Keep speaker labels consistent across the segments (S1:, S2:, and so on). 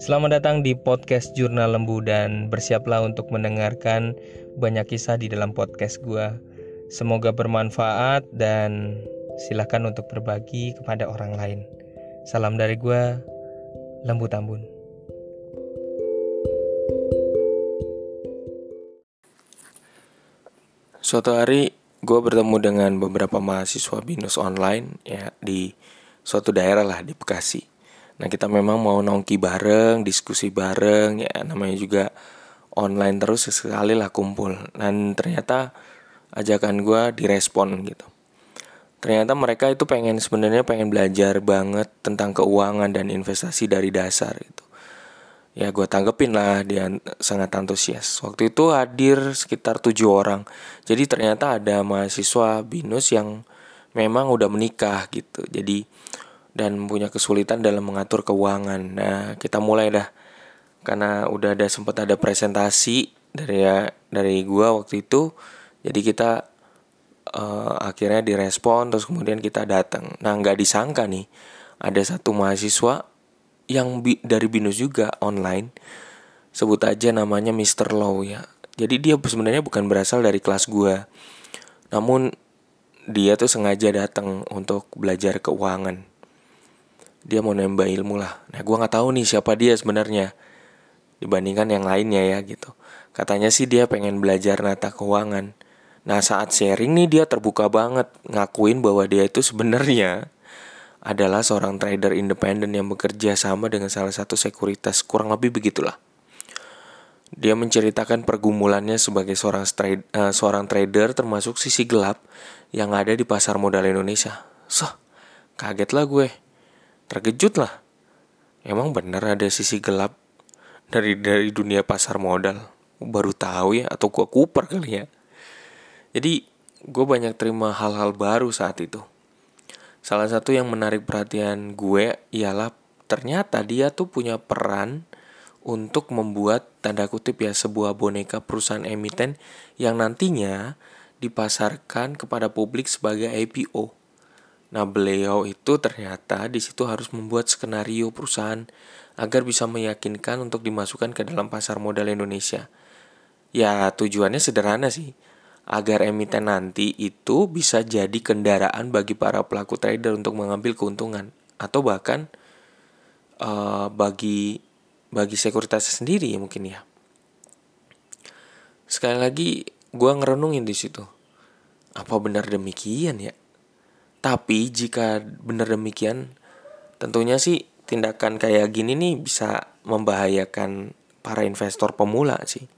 S1: Selamat datang di podcast Jurnal Lembu dan bersiaplah untuk mendengarkan banyak kisah di dalam podcast gua. Semoga bermanfaat dan silakan untuk berbagi kepada orang lain. Salam dari gua, Lembu Tambun.
S2: Suatu hari gue bertemu dengan beberapa mahasiswa binus online ya di suatu daerah lah di Bekasi. Nah kita memang mau nongki bareng, diskusi bareng, ya namanya juga online terus sekali lah kumpul. Dan ternyata ajakan gue direspon gitu. Ternyata mereka itu pengen sebenarnya pengen belajar banget tentang keuangan dan investasi dari dasar gitu. Ya gue tanggepin lah dia sangat antusias. Waktu itu hadir sekitar tujuh orang. Jadi ternyata ada mahasiswa binus yang memang udah menikah gitu. Jadi dan punya kesulitan dalam mengatur keuangan. Nah, kita mulai dah karena udah ada sempat ada presentasi dari ya dari gua waktu itu. Jadi kita uh, akhirnya direspon terus kemudian kita datang. Nah, nggak disangka nih ada satu mahasiswa yang bi dari binus juga online. Sebut aja namanya Mr. Low ya. Jadi dia sebenarnya bukan berasal dari kelas gua. Namun dia tuh sengaja datang untuk belajar keuangan dia mau nambah ilmu lah. Nah, gue nggak tahu nih siapa dia sebenarnya dibandingkan yang lainnya ya gitu. Katanya sih dia pengen belajar nata keuangan. Nah, saat sharing nih dia terbuka banget ngakuin bahwa dia itu sebenarnya adalah seorang trader independen yang bekerja sama dengan salah satu sekuritas, kurang lebih begitulah. Dia menceritakan pergumulannya sebagai seorang trade, uh, seorang trader termasuk sisi gelap yang ada di pasar modal Indonesia. Soh, kaget lah gue terkejut lah. Emang bener ada sisi gelap dari dari dunia pasar modal. Baru tahu ya atau gua kuper kali ya. Jadi gue banyak terima hal-hal baru saat itu. Salah satu yang menarik perhatian gue ialah ternyata dia tuh punya peran untuk membuat tanda kutip ya sebuah boneka perusahaan emiten yang nantinya dipasarkan kepada publik sebagai IPO. Nah, beliau itu ternyata di situ harus membuat skenario perusahaan agar bisa meyakinkan untuk dimasukkan ke dalam pasar modal Indonesia. Ya, tujuannya sederhana sih. Agar emiten nanti itu bisa jadi kendaraan bagi para pelaku trader untuk mengambil keuntungan atau bahkan uh, bagi bagi sekuritas sendiri ya mungkin ya. Sekali lagi gue ngerenungin di situ. Apa benar demikian ya? Tapi jika benar demikian, tentunya sih tindakan kayak gini nih bisa membahayakan para investor pemula sih.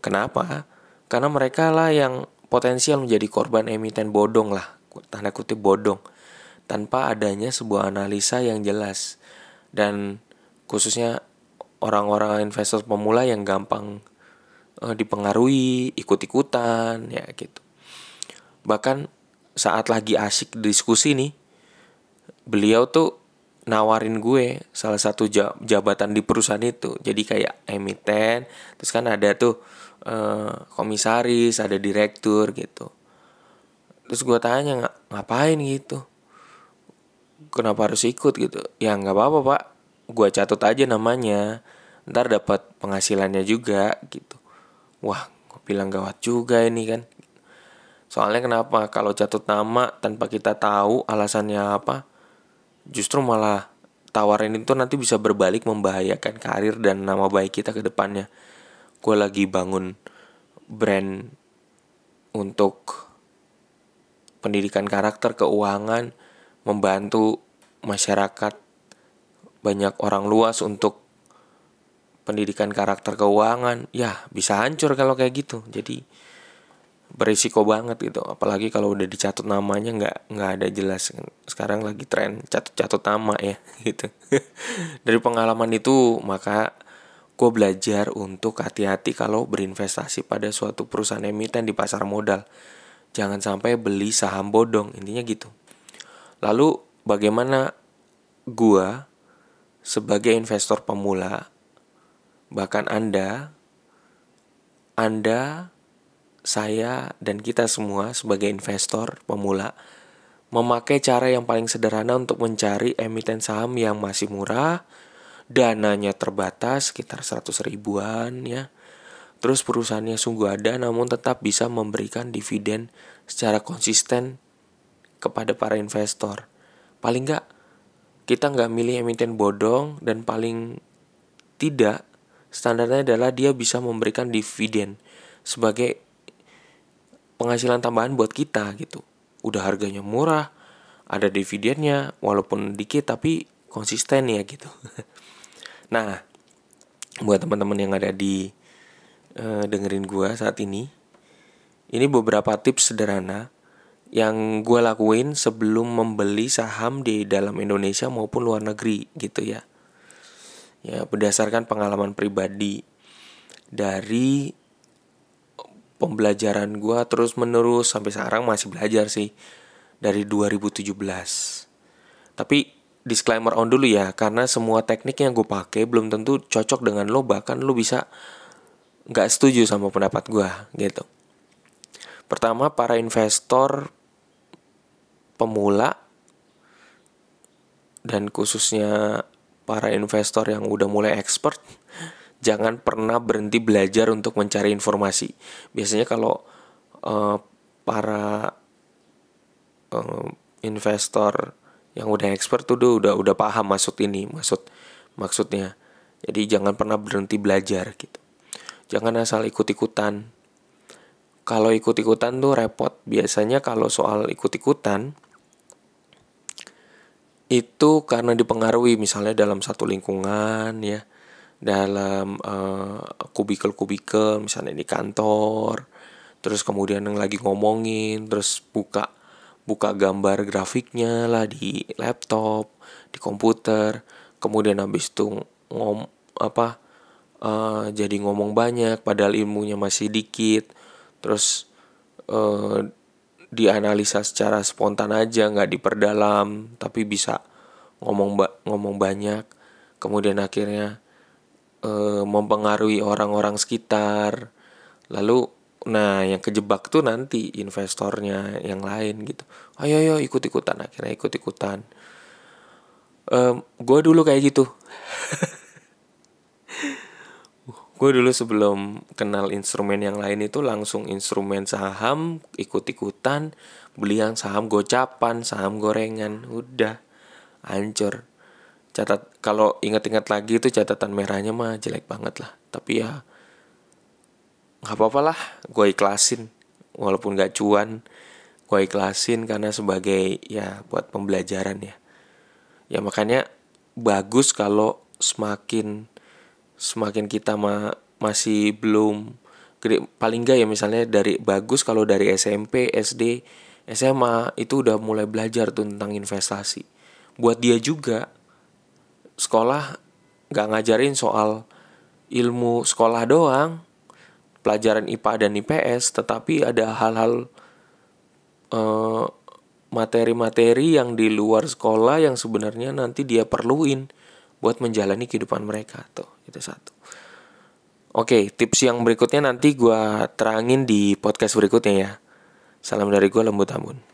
S2: Kenapa? Karena mereka lah yang potensial menjadi korban emiten bodong lah, tanda kutip bodong, tanpa adanya sebuah analisa yang jelas. Dan khususnya orang-orang investor pemula yang gampang uh, dipengaruhi, ikut-ikutan, ya gitu. Bahkan saat lagi asik diskusi nih beliau tuh nawarin gue salah satu jabatan di perusahaan itu. Jadi kayak emiten terus kan ada tuh uh, komisaris ada direktur gitu. Terus gue tanya ng ngapain gitu? Kenapa harus ikut gitu? Ya nggak apa-apa pak. Gue catat aja namanya. Ntar dapat penghasilannya juga gitu. Wah gue bilang gawat juga ini kan Soalnya kenapa? Kalau catut nama tanpa kita tahu alasannya apa, justru malah tawaran itu nanti bisa berbalik membahayakan karir dan nama baik kita ke depannya. Gue lagi bangun brand untuk pendidikan karakter, keuangan, membantu masyarakat banyak orang luas untuk pendidikan karakter keuangan. Ya, bisa hancur kalau kayak gitu. Jadi berisiko banget gitu. Apalagi kalau udah dicatut namanya nggak nggak ada jelas. Sekarang lagi tren catut-catut nama ya gitu. Dari pengalaman itu maka gue belajar untuk hati-hati kalau berinvestasi pada suatu perusahaan emiten di pasar modal. Jangan sampai beli saham bodong intinya gitu. Lalu bagaimana gue sebagai investor pemula bahkan anda anda saya dan kita semua sebagai investor pemula memakai cara yang paling sederhana untuk mencari emiten saham yang masih murah dananya terbatas sekitar 100 ribuan ya. Terus perusahaannya sungguh ada namun tetap bisa memberikan dividen secara konsisten kepada para investor. Paling nggak kita nggak milih emiten bodong dan paling tidak standarnya adalah dia bisa memberikan dividen sebagai penghasilan tambahan buat kita gitu. Udah harganya murah, ada dividennya walaupun dikit tapi konsisten ya gitu. nah, buat teman-teman yang ada di uh, dengerin gua saat ini, ini beberapa tips sederhana yang gue lakuin sebelum membeli saham di dalam Indonesia maupun luar negeri gitu ya. Ya berdasarkan pengalaman pribadi dari pembelajaran gue terus menerus sampai sekarang masih belajar sih dari 2017. Tapi disclaimer on dulu ya karena semua teknik yang gue pakai belum tentu cocok dengan lo bahkan lo bisa nggak setuju sama pendapat gue gitu. Pertama para investor pemula dan khususnya para investor yang udah mulai expert jangan pernah berhenti belajar untuk mencari informasi. Biasanya kalau uh, para uh, investor yang udah expert tuh udah udah paham maksud ini, maksud maksudnya. Jadi jangan pernah berhenti belajar gitu. Jangan asal ikut-ikutan. Kalau ikut-ikutan tuh repot. Biasanya kalau soal ikut-ikutan itu karena dipengaruhi misalnya dalam satu lingkungan ya dalam uh, kubikel-kubikel misalnya di kantor terus kemudian yang lagi ngomongin terus buka buka gambar grafiknya lah di laptop di komputer kemudian habis itu ngom apa uh, jadi ngomong banyak padahal ilmunya masih dikit terus uh, dianalisa secara spontan aja nggak diperdalam tapi bisa ngomong ba ngomong banyak kemudian akhirnya e, mempengaruhi orang-orang sekitar. Lalu nah yang kejebak tuh nanti investornya yang lain gitu. Ayo ayo ikut ikutan akhirnya ikut ikutan e, gue dulu kayak gitu. Gue dulu sebelum kenal instrumen yang lain itu langsung instrumen saham ikut-ikutan. Beli yang saham gocapan saham gorengan. Udah hancur catat kalau ingat-ingat lagi itu catatan merahnya mah jelek banget lah. Tapi ya nggak apa-apa lah gue ikhlasin. Walaupun gak cuan gue ikhlasin karena sebagai ya buat pembelajaran ya. Ya makanya bagus kalau semakin semakin kita ma masih belum gede. Paling enggak ya misalnya dari bagus kalau dari SMP SD SMA itu udah mulai belajar tuh tentang investasi. Buat dia juga sekolah nggak ngajarin soal ilmu sekolah doang. Pelajaran IPA dan IPS tetapi ada hal-hal uh, materi-materi yang di luar sekolah yang sebenarnya nanti dia perluin buat menjalani kehidupan mereka tuh itu satu. Oke tips yang berikutnya nanti gue terangin di podcast berikutnya ya. Salam dari gue lembut ambun